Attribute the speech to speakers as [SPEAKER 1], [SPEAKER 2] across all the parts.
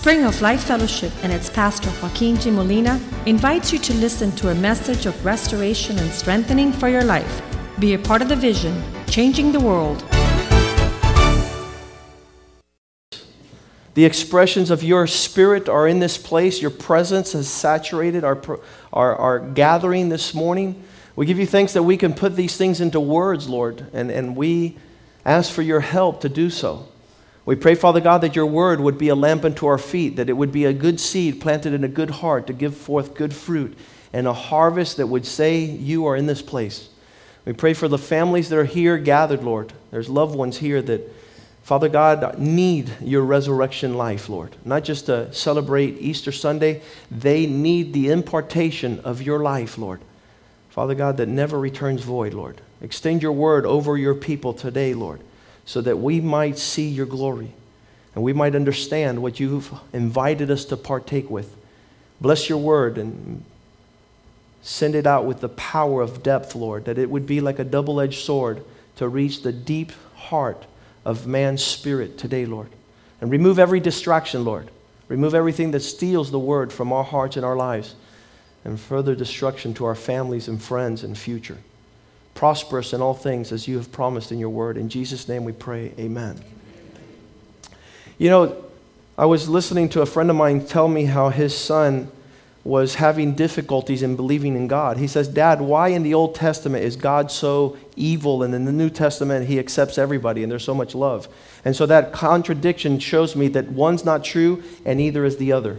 [SPEAKER 1] Spring of Life Fellowship and its pastor Joaquin G. Molina invites you to listen to a message of restoration and strengthening for your life. Be a part of the vision, changing the world.
[SPEAKER 2] The expressions of your spirit are in this place. Your presence has saturated our, our, our gathering this morning. We give you thanks that we can put these things into words, Lord, and, and we ask for your help to do so. We pray, Father God, that your word would be a lamp unto our feet, that it would be a good seed planted in a good heart to give forth good fruit, and a harvest that would say, You are in this place. We pray for the families that are here gathered, Lord. There's loved ones here that Father God, need your resurrection life, Lord. Not just to celebrate Easter Sunday, they need the impartation of your life, Lord. Father God, that never returns void, Lord. Extend your word over your people today, Lord, so that we might see your glory and we might understand what you've invited us to partake with. Bless your word and send it out with the power of depth, Lord, that it would be like a double edged sword to reach the deep heart of man's spirit today, Lord. And remove every distraction, Lord. Remove everything that steals the word from our hearts and our lives and further destruction to our families and friends and future. Prosper us in all things as you have promised in your word. In Jesus' name we pray. Amen. You know, I was listening to a friend of mine tell me how his son was having difficulties in believing in God. He says, Dad, why in the Old Testament is God so evil and in the New Testament he accepts everybody and there's so much love? And so that contradiction shows me that one's not true and neither is the other.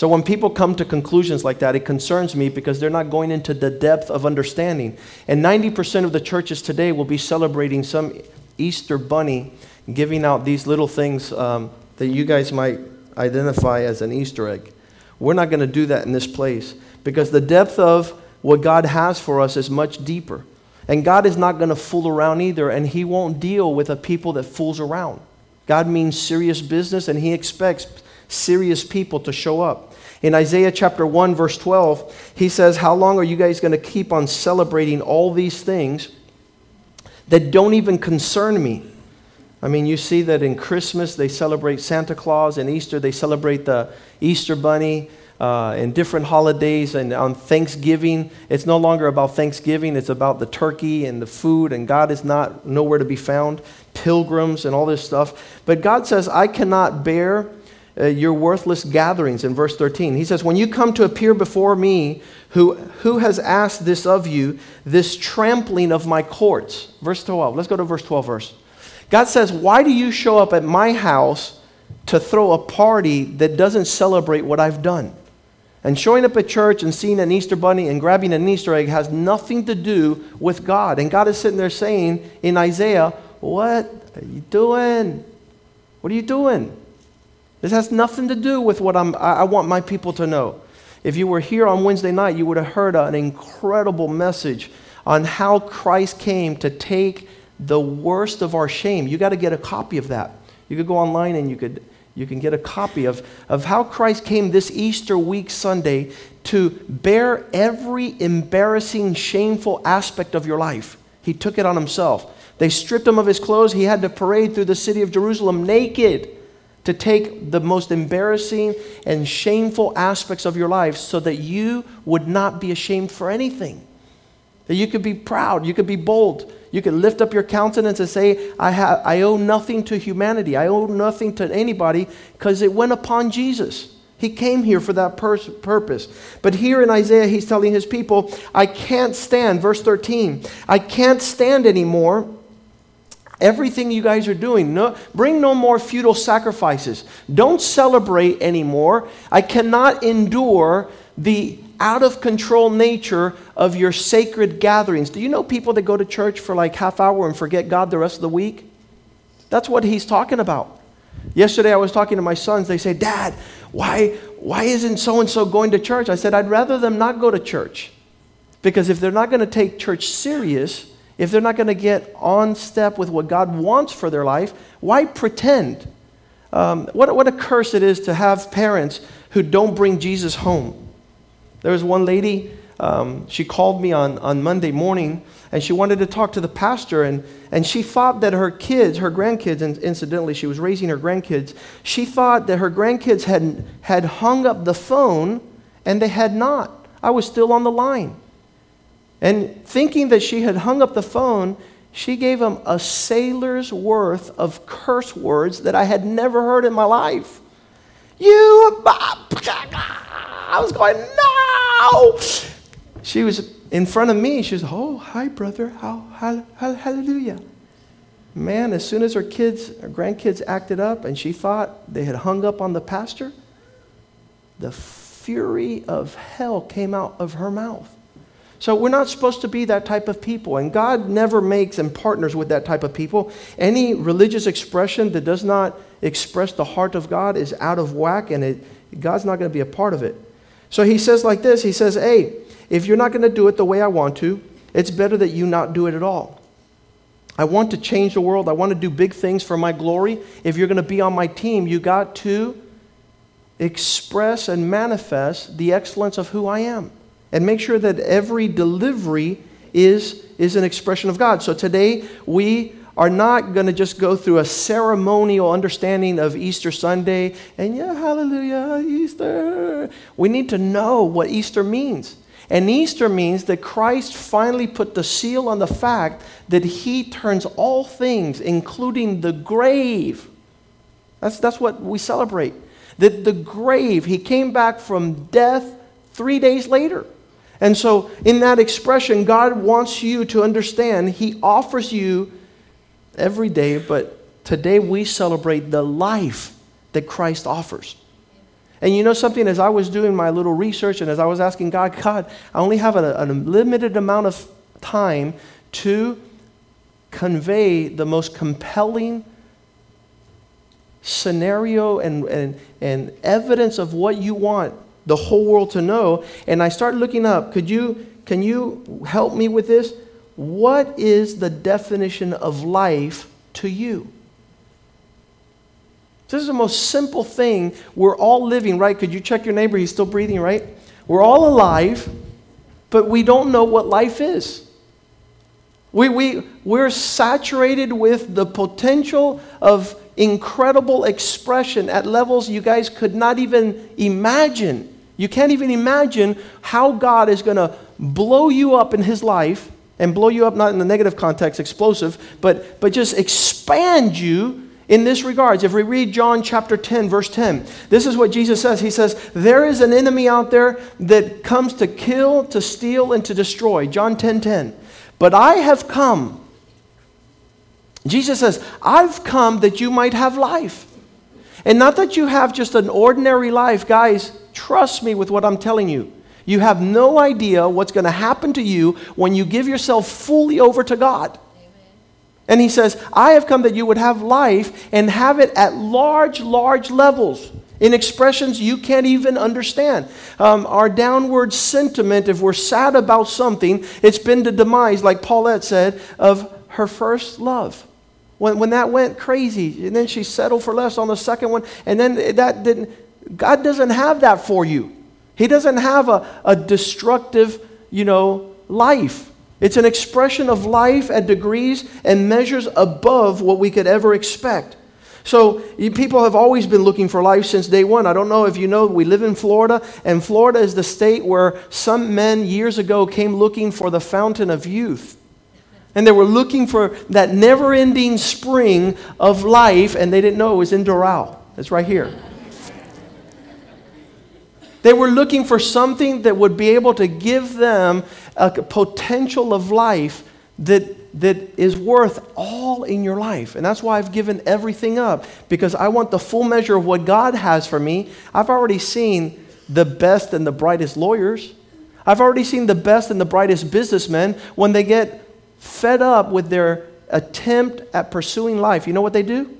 [SPEAKER 2] So when people come to conclusions like that, it concerns me because they're not going into the depth of understanding. And 90% of the churches today will be celebrating some Easter bunny giving out these little things um, that you guys might identify as an Easter egg. We're not going to do that in this place because the depth of what God has for us is much deeper. And God is not going to fool around either, and He won't deal with a people that fools around. God means serious business, and He expects serious people to show up. In Isaiah chapter 1, verse 12, he says, How long are you guys going to keep on celebrating all these things that don't even concern me? I mean, you see that in Christmas they celebrate Santa Claus, in Easter they celebrate the Easter Bunny, uh, in different holidays, and on Thanksgiving it's no longer about Thanksgiving; it's about the turkey and the food, and God is not nowhere to be found. Pilgrims and all this stuff, but God says, "I cannot bear." Uh, your worthless gatherings in verse 13. He says, When you come to appear before me, who, who has asked this of you, this trampling of my courts? Verse 12. Let's go to verse 12 verse. God says, Why do you show up at my house to throw a party that doesn't celebrate what I've done? And showing up at church and seeing an Easter bunny and grabbing an Easter egg has nothing to do with God. And God is sitting there saying in Isaiah, What are you doing? What are you doing? This has nothing to do with what I'm, I want my people to know. If you were here on Wednesday night, you would have heard an incredible message on how Christ came to take the worst of our shame. You got to get a copy of that. You could go online and you could you can get a copy of, of how Christ came this Easter week Sunday to bear every embarrassing, shameful aspect of your life. He took it on himself. They stripped him of his clothes. He had to parade through the city of Jerusalem naked to take the most embarrassing and shameful aspects of your life so that you would not be ashamed for anything. That you could be proud, you could be bold, you could lift up your countenance and say, I, have, I owe nothing to humanity, I owe nothing to anybody, because it went upon Jesus. He came here for that pur- purpose. But here in Isaiah, he's telling his people, I can't stand, verse 13, I can't stand anymore everything you guys are doing. No, bring no more futile sacrifices. Don't celebrate anymore. I cannot endure the out of control nature of your sacred gatherings. Do you know people that go to church for like half hour and forget God the rest of the week? That's what he's talking about. Yesterday I was talking to my sons. They say, "Dad, why why isn't so and so going to church?" I said, "I'd rather them not go to church." Because if they're not going to take church serious, if they're not going to get on step with what God wants for their life, why pretend? Um, what, what a curse it is to have parents who don't bring Jesus home. There was one lady, um, she called me on, on Monday morning, and she wanted to talk to the pastor. And, and she thought that her kids, her grandkids, and incidentally, she was raising her grandkids, she thought that her grandkids had, had hung up the phone, and they had not. I was still on the line. And thinking that she had hung up the phone, she gave him a sailor's worth of curse words that I had never heard in my life. You, I was going, no. She was in front of me. She was, oh, hi, brother. How, hallelujah. Man, as soon as her kids, her grandkids acted up and she thought they had hung up on the pastor, the fury of hell came out of her mouth. So we're not supposed to be that type of people. And God never makes and partners with that type of people. Any religious expression that does not express the heart of God is out of whack and it, God's not going to be a part of it. So he says like this He says, Hey, if you're not going to do it the way I want to, it's better that you not do it at all. I want to change the world. I want to do big things for my glory. If you're going to be on my team, you got to express and manifest the excellence of who I am and make sure that every delivery is, is an expression of God. So today we are not going to just go through a ceremonial understanding of Easter Sunday and yeah, hallelujah, Easter. We need to know what Easter means. And Easter means that Christ finally put the seal on the fact that he turns all things, including the grave. That's, that's what we celebrate. That the grave, he came back from death three days later. And so, in that expression, God wants you to understand He offers you every day, but today we celebrate the life that Christ offers. And you know something, as I was doing my little research and as I was asking God, God, I only have a, a limited amount of time to convey the most compelling scenario and, and, and evidence of what you want the whole world to know. And I start looking up, could you, can you help me with this? What is the definition of life to you? This is the most simple thing. We're all living, right? Could you check your neighbor? He's still breathing, right? We're all alive, but we don't know what life is. We, we, we're saturated with the potential of incredible expression at levels you guys could not even imagine. You can't even imagine how God is going to blow you up in His life and blow you up not in the negative context, explosive, but, but just expand you in this regards. If we read John chapter 10, verse 10, this is what Jesus says. He says, There is an enemy out there that comes to kill, to steal, and to destroy. John 10 10. But I have come. Jesus says, I've come that you might have life. And not that you have just an ordinary life. Guys, trust me with what I'm telling you. You have no idea what's going to happen to you when you give yourself fully over to God. And he says, I have come that you would have life and have it at large, large levels in expressions you can't even understand. Um, our downward sentiment, if we're sad about something, it's been the demise, like Paulette said, of her first love. When, when that went crazy, and then she settled for less on the second one, and then that didn't, God doesn't have that for you. He doesn't have a, a destructive, you know, life. It's an expression of life at degrees and measures above what we could ever expect. So people have always been looking for life since day one. I don't know if you know, we live in Florida, and Florida is the state where some men years ago came looking for the fountain of youth. And they were looking for that never ending spring of life, and they didn't know it was in Doral. It's right here. They were looking for something that would be able to give them a potential of life that that is worth all in your life. And that's why I've given everything up, because I want the full measure of what God has for me. I've already seen the best and the brightest lawyers. I've already seen the best and the brightest businessmen when they get fed up with their attempt at pursuing life. You know what they do?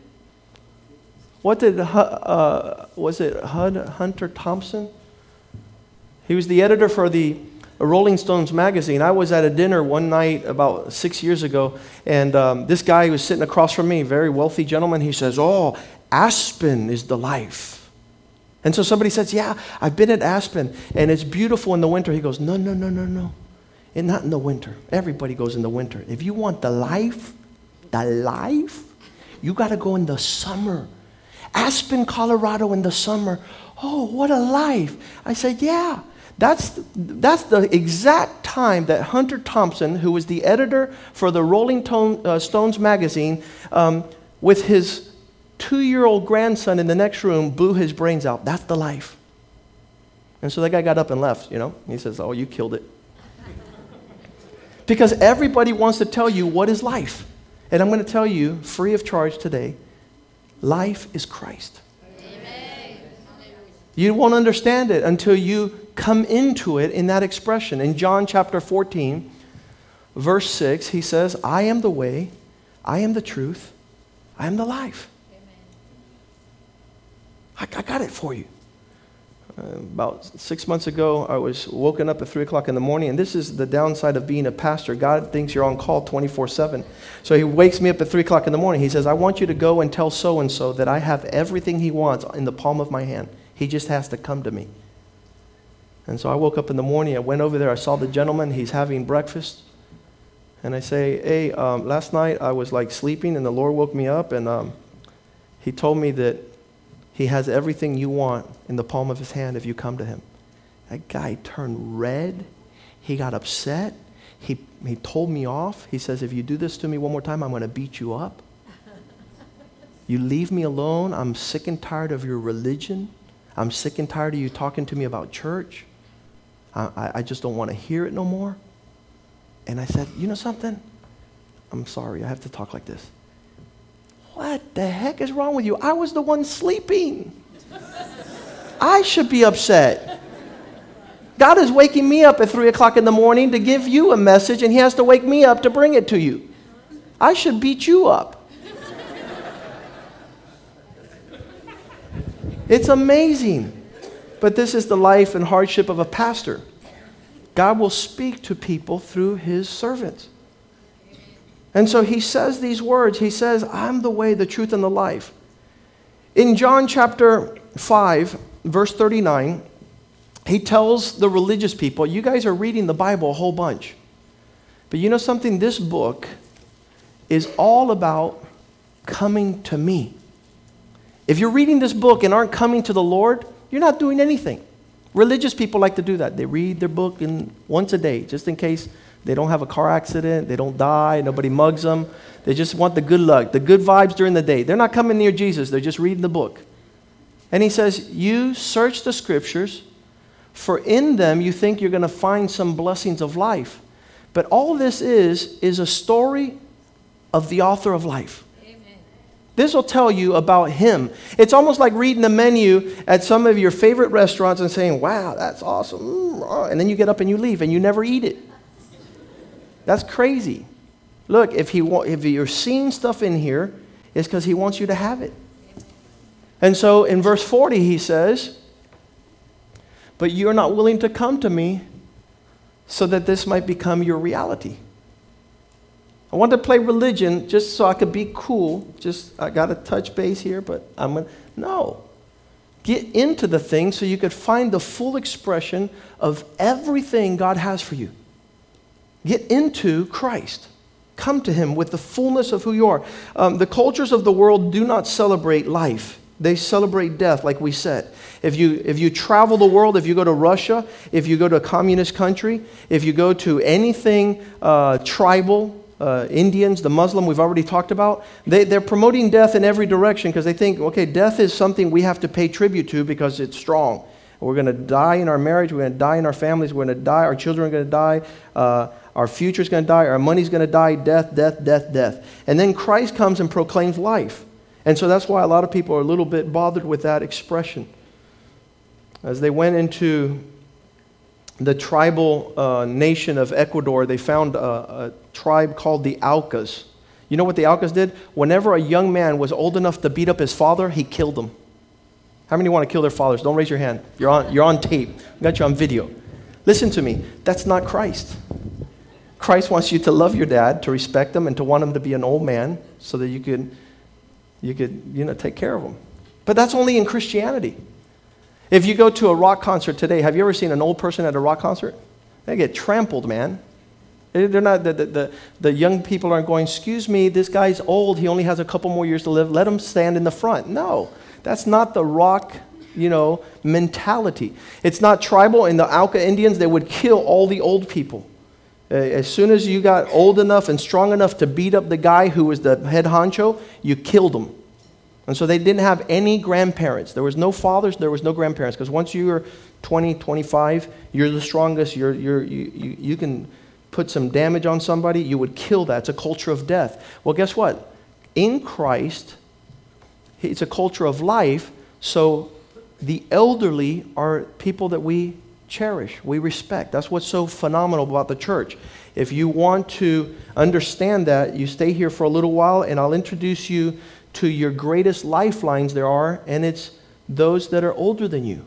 [SPEAKER 2] What did, uh, was it Hunter Thompson? He was the editor for the Rolling Stones magazine. I was at a dinner one night about six years ago, and um, this guy was sitting across from me, very wealthy gentleman. He says, Oh, Aspen is the life. And so somebody says, Yeah, I've been at Aspen, and it's beautiful in the winter. He goes, No, no, no, no, no. And not in the winter. Everybody goes in the winter. If you want the life, the life, you got to go in the summer. Aspen, Colorado in the summer. Oh, what a life. I said, Yeah. That's, that's the exact time that Hunter Thompson, who was the editor for the Rolling Tone, uh, Stones magazine, um, with his two year old grandson in the next room, blew his brains out. That's the life. And so that guy got up and left, you know. He says, Oh, you killed it. because everybody wants to tell you what is life. And I'm going to tell you, free of charge today, life is Christ. Amen. You won't understand it until you come into it in that expression. In John chapter 14, verse 6, he says, I am the way, I am the truth, I am the life. I, I got it for you. Uh, about six months ago, I was woken up at 3 o'clock in the morning, and this is the downside of being a pastor. God thinks you're on call 24 7. So he wakes me up at 3 o'clock in the morning. He says, I want you to go and tell so and so that I have everything he wants in the palm of my hand. He just has to come to me. And so I woke up in the morning, I went over there, I saw the gentleman, he's having breakfast. And I say, Hey, um, last night I was like sleeping, and the Lord woke me up, and um, he told me that he has everything you want in the palm of his hand if you come to him. That guy turned red. He got upset. He, he told me off. He says, If you do this to me one more time, I'm going to beat you up. You leave me alone. I'm sick and tired of your religion. I'm sick and tired of you talking to me about church. I, I just don't want to hear it no more. And I said, You know something? I'm sorry, I have to talk like this. What the heck is wrong with you? I was the one sleeping. I should be upset. God is waking me up at 3 o'clock in the morning to give you a message, and He has to wake me up to bring it to you. I should beat you up. It's amazing. But this is the life and hardship of a pastor. God will speak to people through His servants. And so he says these words. He says, I'm the way, the truth, and the life. In John chapter 5, verse 39, he tells the religious people, You guys are reading the Bible a whole bunch. But you know something? This book is all about coming to me. If you're reading this book and aren't coming to the Lord, you're not doing anything. Religious people like to do that. They read their book in, once a day, just in case they don't have a car accident. They don't die. Nobody mugs them. They just want the good luck, the good vibes during the day. They're not coming near Jesus, they're just reading the book. And he says, You search the scriptures, for in them you think you're going to find some blessings of life. But all this is, is a story of the author of life. This will tell you about him. It's almost like reading the menu at some of your favorite restaurants and saying, Wow, that's awesome. And then you get up and you leave and you never eat it. That's crazy. Look, if, he wa- if you're seeing stuff in here, it's because he wants you to have it. And so in verse 40, he says, But you're not willing to come to me so that this might become your reality. I wanted to play religion just so I could be cool. Just, I got to touch base here, but I'm going to. No. Get into the thing so you could find the full expression of everything God has for you. Get into Christ. Come to Him with the fullness of who you are. Um, the cultures of the world do not celebrate life, they celebrate death, like we said. If you, if you travel the world, if you go to Russia, if you go to a communist country, if you go to anything uh, tribal, uh, Indians, the Muslim we've already talked about, they, they're promoting death in every direction because they think, okay, death is something we have to pay tribute to because it's strong. We're going to die in our marriage. We're going to die in our families. We're going to die. Our children are going to die. Uh, our future is going to die. Our money's going to die. Death, death, death, death. And then Christ comes and proclaims life. And so that's why a lot of people are a little bit bothered with that expression. As they went into the tribal uh, nation of Ecuador, they found a, a tribe called the Aucas. You know what the Aucas did? Whenever a young man was old enough to beat up his father, he killed him. How many want to kill their fathers? Don't raise your hand. You're on, you're on tape. I got you on video. Listen to me. That's not Christ. Christ wants you to love your dad, to respect him, and to want him to be an old man so that you could, you could you know, take care of him. But that's only in Christianity. If you go to a rock concert today, have you ever seen an old person at a rock concert? They get trampled, man. They're not, the, the, the, young people aren't going, excuse me, this guy's old, he only has a couple more years to live, let him stand in the front. No, that's not the rock, you know, mentality. It's not tribal. In the Auca Indians, they would kill all the old people. As soon as you got old enough and strong enough to beat up the guy who was the head honcho, you killed him. And so they didn't have any grandparents. There was no fathers, there was no grandparents. Because once you were 20, 25, you're the strongest, you're, you're, you, you, you can put some damage on somebody, you would kill that. It's a culture of death. Well, guess what? In Christ, it's a culture of life, so the elderly are people that we cherish, we respect. That's what's so phenomenal about the church. If you want to understand that, you stay here for a little while, and I'll introduce you to your greatest lifelines there are, and it's those that are older than you.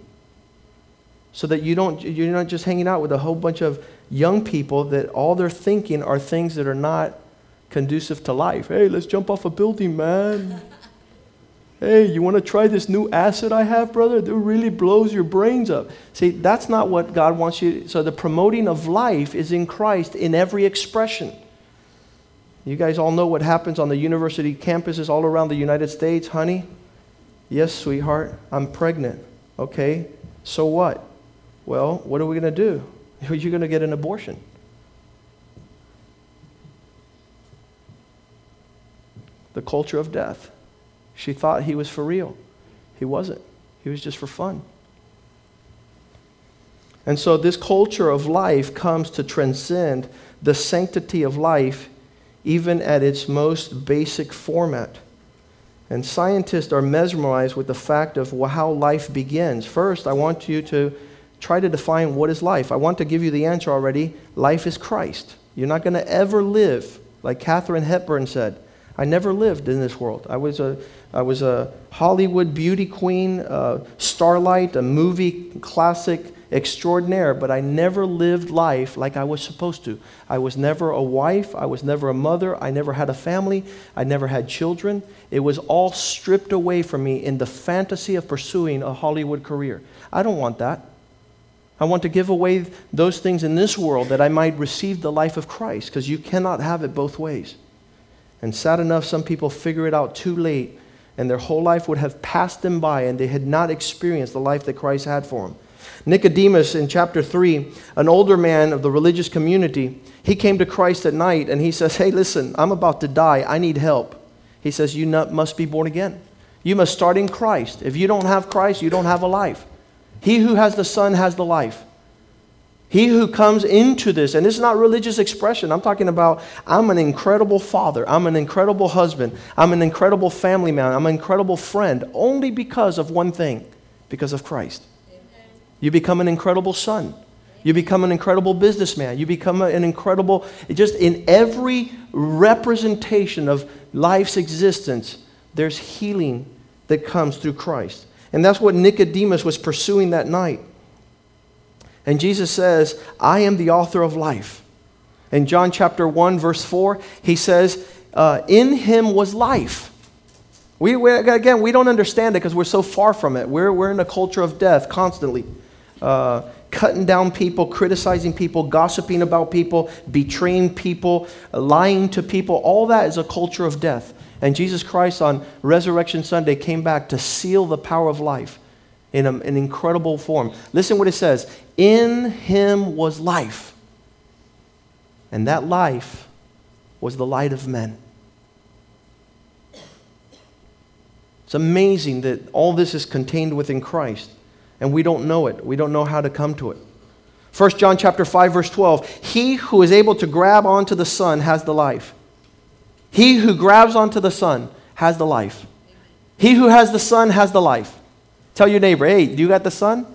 [SPEAKER 2] So that you don't, you're not just hanging out with a whole bunch of young people that all they're thinking are things that are not conducive to life. Hey, let's jump off a building, man. Hey, you want to try this new acid I have, brother? It really blows your brains up. See, that's not what God wants you. So the promoting of life is in Christ in every expression. You guys all know what happens on the university campuses all around the United States, honey? Yes, sweetheart, I'm pregnant. Okay, so what? Well, what are we going to do? Are You're going to get an abortion. The culture of death. She thought he was for real. He wasn't, he was just for fun. And so, this culture of life comes to transcend the sanctity of life, even at its most basic format. And scientists are mesmerized with the fact of how life begins. First, I want you to try to define what is life. I want to give you the answer already. Life is Christ. You're not going to ever live, like Katharine Hepburn said. I never lived in this world. I was a, I was a Hollywood beauty queen, a starlight, a movie classic extraordinaire, but I never lived life like I was supposed to. I was never a wife. I was never a mother. I never had a family. I never had children. It was all stripped away from me in the fantasy of pursuing a Hollywood career. I don't want that. I want to give away those things in this world that I might receive the life of Christ, because you cannot have it both ways. And sad enough, some people figure it out too late, and their whole life would have passed them by, and they had not experienced the life that Christ had for them. Nicodemus in chapter 3, an older man of the religious community, he came to Christ at night and he says, Hey, listen, I'm about to die. I need help. He says, You must be born again. You must start in Christ. If you don't have Christ, you don't have a life. He who has the Son has the life. He who comes into this, and this is not religious expression. I'm talking about I'm an incredible father. I'm an incredible husband. I'm an incredible family man. I'm an incredible friend only because of one thing because of Christ. You become an incredible son. You become an incredible businessman. You become an incredible, just in every representation of life's existence, there's healing that comes through Christ. And that's what Nicodemus was pursuing that night. And Jesus says, I am the author of life. In John chapter 1, verse 4, he says, uh, In him was life. We, we, again, we don't understand it because we're so far from it. We're, we're in a culture of death constantly. Uh, cutting down people, criticizing people, gossiping about people, betraying people, lying to people. All that is a culture of death. And Jesus Christ on Resurrection Sunday came back to seal the power of life in a, an incredible form. Listen what it says In him was life, and that life was the light of men. It's amazing that all this is contained within Christ, and we don't know it. We don't know how to come to it. 1 John chapter 5 verse 12 He who is able to grab onto the Son has the life. He who grabs onto the Son has the life. He who has the Son has the life. Tell your neighbor, hey, do you got the Son?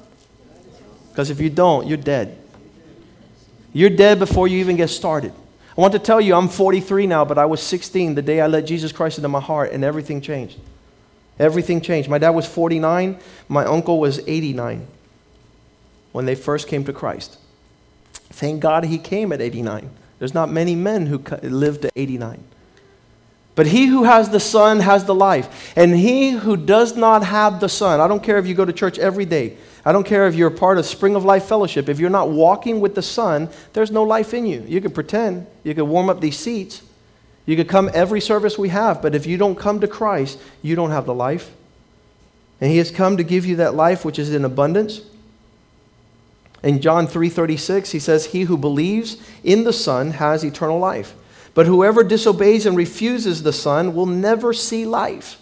[SPEAKER 2] Because if you don't, you're dead. You're dead before you even get started. I want to tell you, I'm 43 now, but I was 16 the day I let Jesus Christ into my heart, and everything changed. Everything changed. My dad was 49, my uncle was 89 when they first came to Christ. Thank God he came at 89. There's not many men who lived to 89. But he who has the Son has the life. And he who does not have the Son, I don't care if you go to church every day, I don't care if you're part of Spring of Life Fellowship, if you're not walking with the Son, there's no life in you. You can pretend, you can warm up these seats, you could come every service we have, but if you don't come to Christ, you don't have the life. And he has come to give you that life which is in abundance. In John 3:36, he says, "He who believes in the Son has eternal life." But whoever disobeys and refuses the Son will never see life.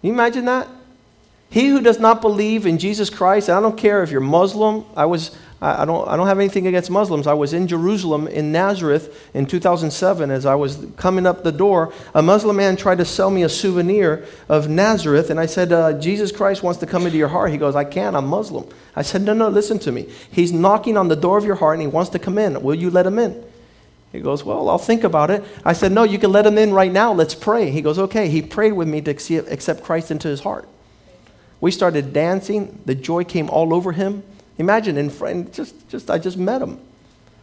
[SPEAKER 2] Can you imagine that? He who does not believe in Jesus Christ, I don't care if you're Muslim. I was I don't, I don't have anything against Muslims. I was in Jerusalem in Nazareth in 2007 as I was coming up the door. A Muslim man tried to sell me a souvenir of Nazareth, and I said, uh, Jesus Christ wants to come into your heart. He goes, I can't, I'm Muslim. I said, No, no, listen to me. He's knocking on the door of your heart and he wants to come in. Will you let him in? He goes, Well, I'll think about it. I said, No, you can let him in right now. Let's pray. He goes, Okay. He prayed with me to accept Christ into his heart. We started dancing. The joy came all over him. Imagine, in friend, just, just I just met him.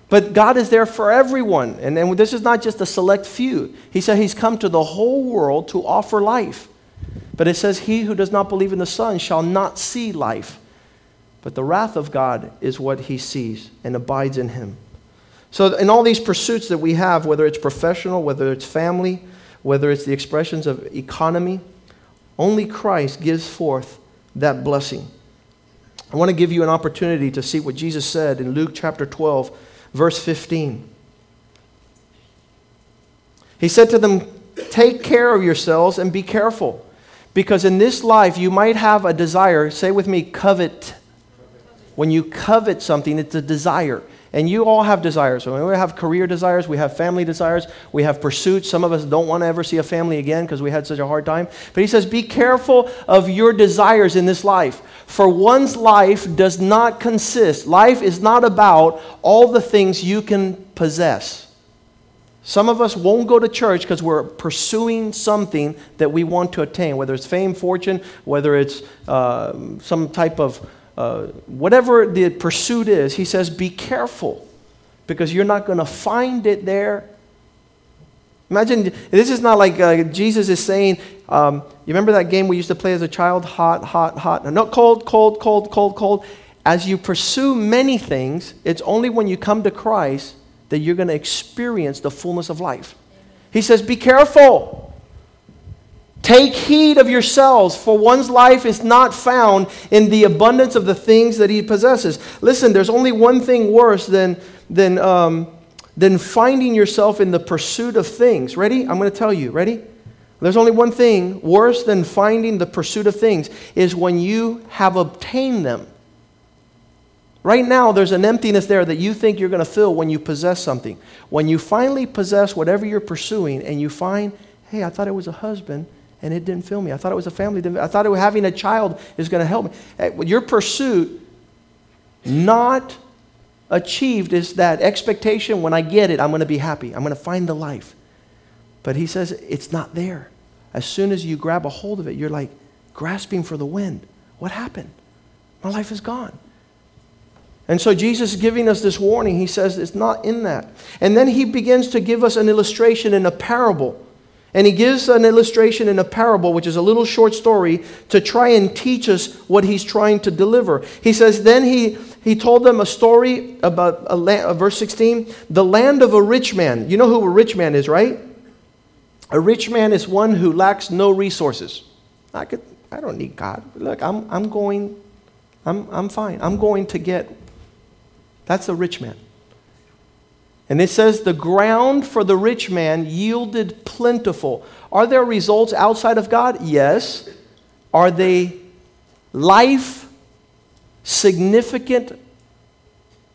[SPEAKER 2] But God is there for everyone. And, and this is not just a select few. He said he's come to the whole world to offer life. But it says, He who does not believe in the Son shall not see life. But the wrath of God is what he sees and abides in him. So, in all these pursuits that we have, whether it's professional, whether it's family, whether it's the expressions of economy, only Christ gives forth that blessing. I want to give you an opportunity to see what Jesus said in Luke chapter 12, verse 15. He said to them, Take care of yourselves and be careful, because in this life you might have a desire. Say with me, covet. When you covet something, it's a desire. And you all have desires. So we have career desires, we have family desires, we have pursuits. Some of us don't want to ever see a family again because we had such a hard time. But he says, Be careful of your desires in this life. For one's life does not consist, life is not about all the things you can possess. Some of us won't go to church because we're pursuing something that we want to attain, whether it's fame, fortune, whether it's uh, some type of uh, whatever the pursuit is, he says, be careful because you're not going to find it there. Imagine, this is not like uh, Jesus is saying, um, you remember that game we used to play as a child? Hot, hot, hot. No, cold, cold, cold, cold, cold. As you pursue many things, it's only when you come to Christ that you're going to experience the fullness of life. He says, be careful. Take heed of yourselves, for one's life is not found in the abundance of the things that he possesses. Listen, there's only one thing worse than, than, um, than finding yourself in the pursuit of things. Ready? I'm going to tell you. Ready? There's only one thing worse than finding the pursuit of things is when you have obtained them. Right now, there's an emptiness there that you think you're going to fill when you possess something. When you finally possess whatever you're pursuing and you find, hey, I thought it was a husband and it didn't fill me. I thought it was a family. I thought it having a child is going to help me. Eh, your pursuit, not achieved, is that expectation when I get it, I'm going to be happy. I'm going to find the life. But he says it's not there. As soon as you grab a hold of it, you're like grasping for the wind. What happened? My life is gone. And so Jesus is giving us this warning. He says it's not in that. And then he begins to give us an illustration in a parable and he gives an illustration in a parable, which is a little short story, to try and teach us what he's trying to deliver. He says, Then he, he told them a story about, a land, uh, verse 16, the land of a rich man. You know who a rich man is, right? A rich man is one who lacks no resources. I, could, I don't need God. Look, I'm, I'm going, I'm, I'm fine. I'm going to get. That's a rich man. And it says, the ground for the rich man yielded plentiful. Are there results outside of God? Yes. Are they life significant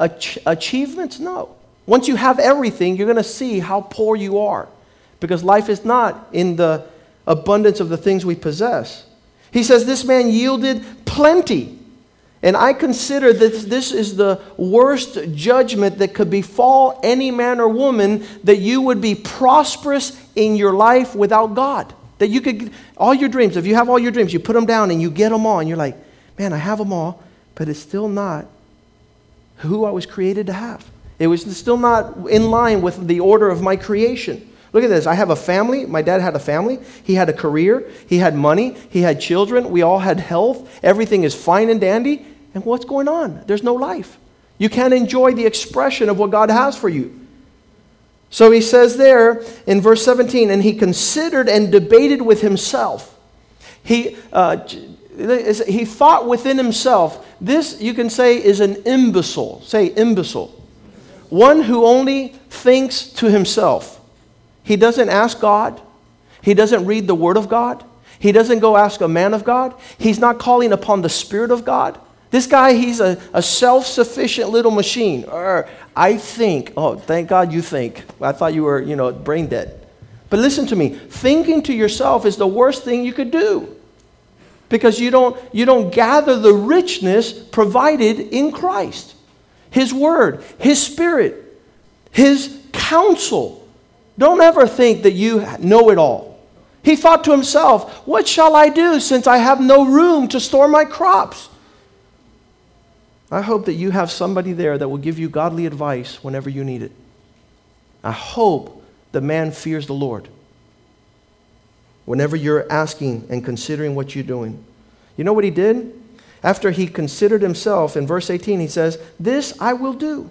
[SPEAKER 2] ach- achievements? No. Once you have everything, you're going to see how poor you are because life is not in the abundance of the things we possess. He says, This man yielded plenty. And I consider that this is the worst judgment that could befall any man or woman that you would be prosperous in your life without God. That you could, all your dreams, if you have all your dreams, you put them down and you get them all, and you're like, man, I have them all, but it's still not who I was created to have. It was still not in line with the order of my creation. Look at this. I have a family. My dad had a family. He had a career. He had money. He had children. We all had health. Everything is fine and dandy. And what's going on? There's no life. You can't enjoy the expression of what God has for you. So he says there in verse 17, and he considered and debated with himself. He, uh, he thought within himself. This, you can say, is an imbecile. Say imbecile. One who only thinks to himself. He doesn't ask God. He doesn't read the Word of God. He doesn't go ask a man of God. He's not calling upon the Spirit of God. This guy, he's a, a self sufficient little machine. I think, oh, thank God you think. I thought you were, you know, brain dead. But listen to me thinking to yourself is the worst thing you could do because you don't, you don't gather the richness provided in Christ. His Word, His Spirit, His counsel. Don't ever think that you know it all. He thought to himself, What shall I do since I have no room to store my crops? I hope that you have somebody there that will give you godly advice whenever you need it. I hope the man fears the Lord whenever you're asking and considering what you're doing. You know what he did? After he considered himself, in verse 18, he says, This I will do.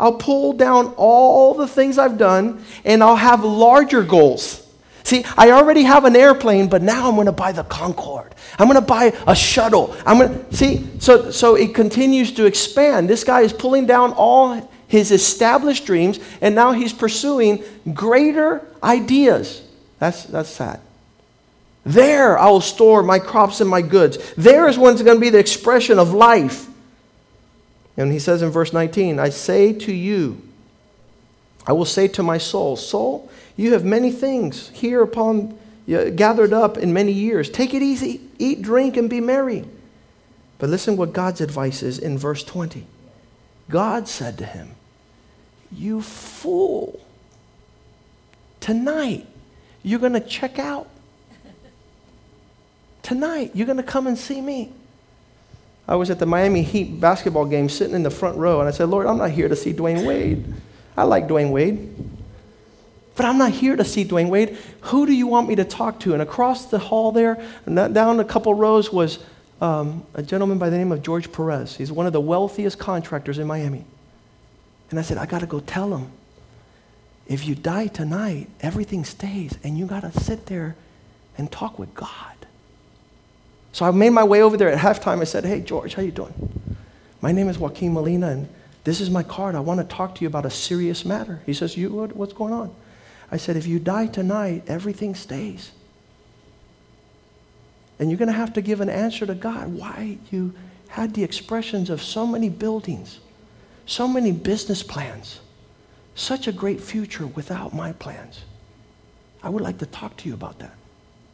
[SPEAKER 2] I'll pull down all the things I've done and I'll have larger goals. See, I already have an airplane, but now I'm going to buy the Concorde. I'm going to buy a shuttle. I'm going to see. So, so it continues to expand. This guy is pulling down all his established dreams, and now he's pursuing greater ideas. That's that's sad. There I will store my crops and my goods. There is when's going to be the expression of life. And he says in verse 19, I say to you, I will say to my soul, Soul, you have many things here upon gathered up in many years. Take it easy, eat, drink, and be merry. But listen what God's advice is in verse 20. God said to him, You fool, tonight you're going to check out. Tonight, you're going to come and see me. I was at the Miami Heat basketball game sitting in the front row, and I said, Lord, I'm not here to see Dwyane Wade. I like Dwyane Wade. But I'm not here to see Dwyane Wade. Who do you want me to talk to? And across the hall there, down a couple rows, was um, a gentleman by the name of George Perez. He's one of the wealthiest contractors in Miami. And I said, I got to go tell him. If you die tonight, everything stays, and you got to sit there and talk with God. So I made my way over there at halftime. I said, Hey, George, how you doing? My name is Joaquin Molina, and this is my card. I want to talk to you about a serious matter. He says, you, what, What's going on? I said, If you die tonight, everything stays. And you're going to have to give an answer to God why you had the expressions of so many buildings, so many business plans, such a great future without my plans. I would like to talk to you about that.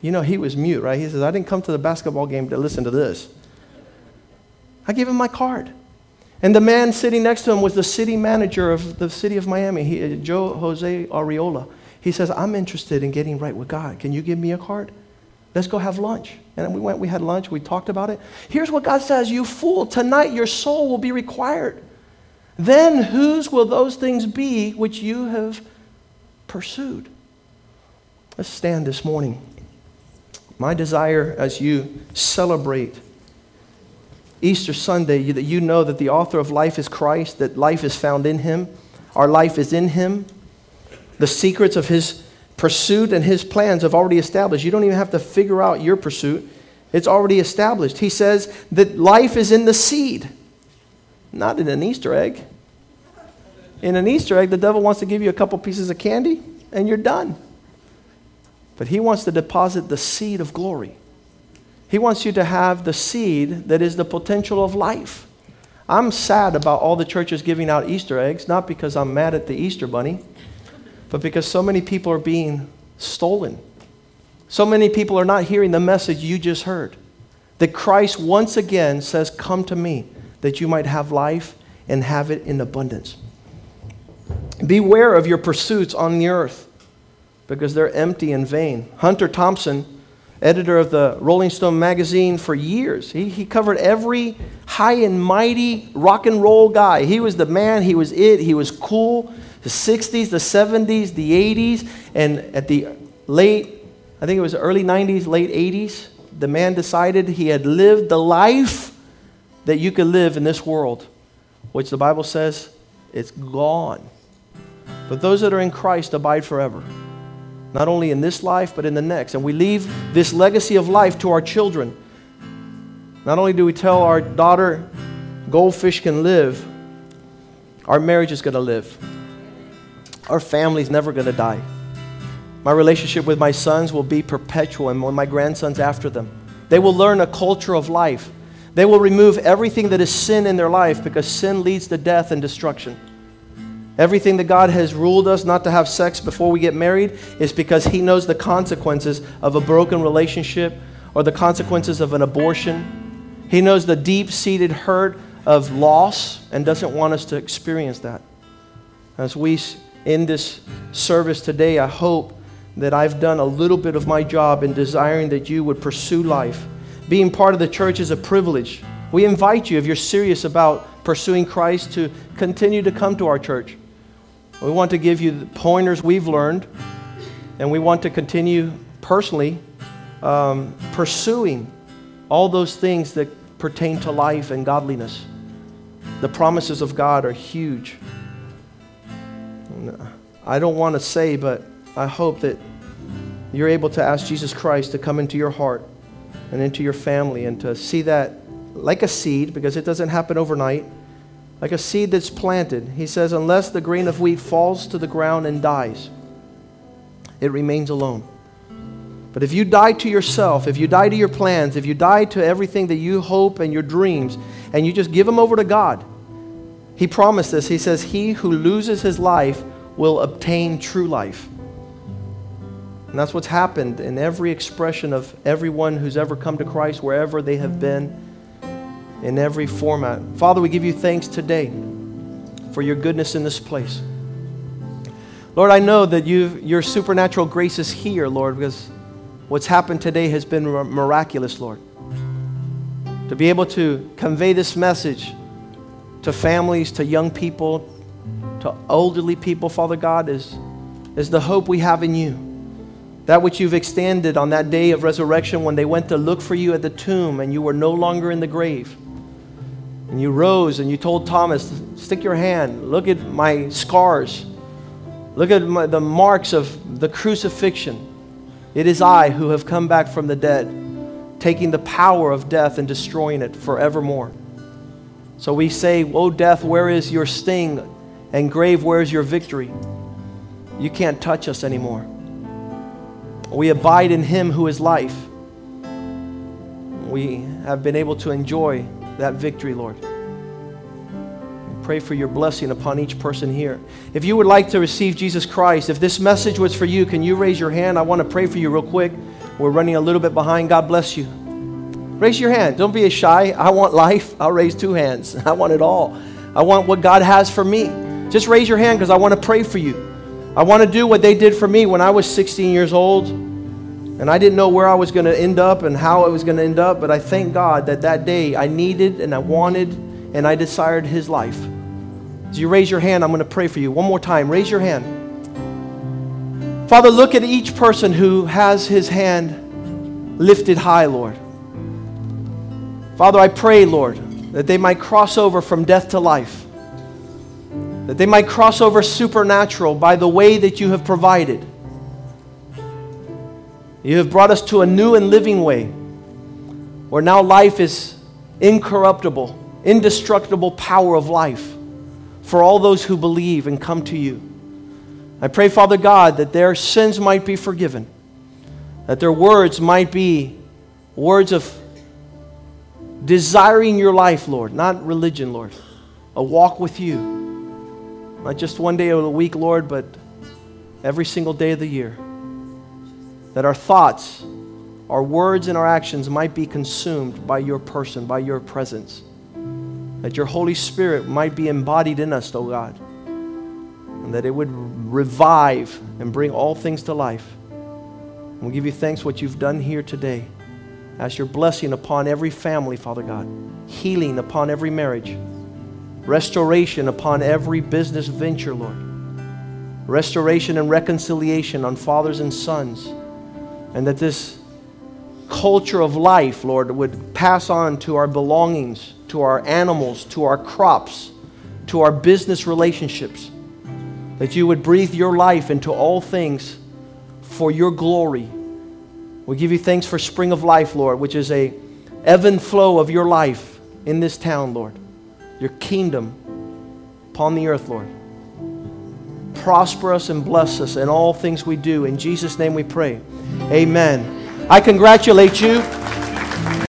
[SPEAKER 2] You know, he was mute, right? He says, I didn't come to the basketball game to listen to this. I gave him my card. And the man sitting next to him was the city manager of the city of Miami, he, uh, Joe Jose Arriola. He says, I'm interested in getting right with God. Can you give me a card? Let's go have lunch. And we went, we had lunch, we talked about it. Here's what God says You fool, tonight your soul will be required. Then whose will those things be which you have pursued? Let's stand this morning. My desire as you celebrate Easter Sunday, that you know that the author of life is Christ, that life is found in Him, our life is in Him. The secrets of His pursuit and His plans have already established. You don't even have to figure out your pursuit, it's already established. He says that life is in the seed, not in an Easter egg. In an Easter egg, the devil wants to give you a couple pieces of candy and you're done. But He wants to deposit the seed of glory. He wants you to have the seed that is the potential of life. I'm sad about all the churches giving out Easter eggs, not because I'm mad at the Easter bunny, but because so many people are being stolen. So many people are not hearing the message you just heard. That Christ once again says, Come to me, that you might have life and have it in abundance. Beware of your pursuits on the earth because they're empty and vain. Hunter Thompson, editor of the Rolling Stone magazine for years, he, he covered every high and mighty rock and roll guy. He was the man, he was it, he was cool. The 60s, the 70s, the 80s, and at the late, I think it was early 90s, late 80s, the man decided he had lived the life that you could live in this world, which the Bible says it's gone. But those that are in Christ abide forever, not only in this life, but in the next. And we leave this legacy of life to our children. Not only do we tell our daughter, goldfish can live, our marriage is going to live. Our family's never going to die. My relationship with my sons will be perpetual, and my grandsons after them. They will learn a culture of life. They will remove everything that is sin in their life because sin leads to death and destruction. Everything that God has ruled us not to have sex before we get married is because He knows the consequences of a broken relationship or the consequences of an abortion. He knows the deep seated hurt of loss and doesn't want us to experience that. As we in this service today, I hope that I've done a little bit of my job in desiring that you would pursue life. Being part of the church is a privilege. We invite you, if you're serious about pursuing Christ, to continue to come to our church. We want to give you the pointers we've learned, and we want to continue personally um, pursuing all those things that pertain to life and godliness. The promises of God are huge. I don't want to say, but I hope that you're able to ask Jesus Christ to come into your heart and into your family and to see that like a seed, because it doesn't happen overnight like a seed that's planted. He says, unless the grain of wheat falls to the ground and dies, it remains alone. But if you die to yourself, if you die to your plans, if you die to everything that you hope and your dreams, and you just give them over to God, He promised this. He says, He who loses his life will obtain true life. And that's what's happened in every expression of everyone who's ever come to Christ, wherever they have been in every format. Father, we give you thanks today for your goodness in this place. Lord, I know that you your supernatural grace is here, Lord, because what's happened today has been miraculous, Lord. To be able to convey this message to families, to young people, to elderly people, Father God, is, is the hope we have in you. That which you've extended on that day of resurrection when they went to look for you at the tomb and you were no longer in the grave. And you rose and you told Thomas, Stick your hand, look at my scars, look at my, the marks of the crucifixion. It is I who have come back from the dead, taking the power of death and destroying it forevermore. So we say, O death, where is your sting? And grave, where is your victory? You can't touch us anymore. We abide in him who is life. We have been able to enjoy that victory, Lord. Pray for your blessing upon each person here. If you would like to receive Jesus Christ, if this message was for you, can you raise your hand? I want to pray for you real quick. We're running a little bit behind. God bless you. Raise your hand. Don't be shy. I want life. I'll raise two hands. I want it all. I want what God has for me. Just raise your hand because I want to pray for you. I want to do what they did for me when I was 16 years old. And I didn't know where I was going to end up and how I was going to end up, but I thank God that that day I needed and I wanted and I desired His life. So you raise your hand, I'm going to pray for you. One more time, raise your hand. Father, look at each person who has his hand lifted high, Lord. Father, I pray, Lord, that they might cross over from death to life, that they might cross over supernatural by the way that you have provided. You have brought us to a new and living way where now life is incorruptible, indestructible power of life for all those who believe and come to you. I pray, Father God, that their sins might be forgiven, that their words might be words of desiring your life, Lord, not religion, Lord, a walk with you. Not just one day of the week, Lord, but every single day of the year that our thoughts, our words, and our actions might be consumed by your person, by your presence. That your Holy Spirit might be embodied in us, O God. And that it would revive and bring all things to life. We give you thanks for what you've done here today. Ask your blessing upon every family, Father God. Healing upon every marriage. Restoration upon every business venture, Lord. Restoration and reconciliation on fathers and sons. And that this culture of life, Lord, would pass on to our belongings, to our animals, to our crops, to our business relationships. That you would breathe your life into all things for your glory. We give you thanks for Spring of Life, Lord, which is a ebb and flow of your life in this town, Lord. Your kingdom upon the earth, Lord. Prosper us and bless us in all things we do. In Jesus' name we pray. Amen. I congratulate you.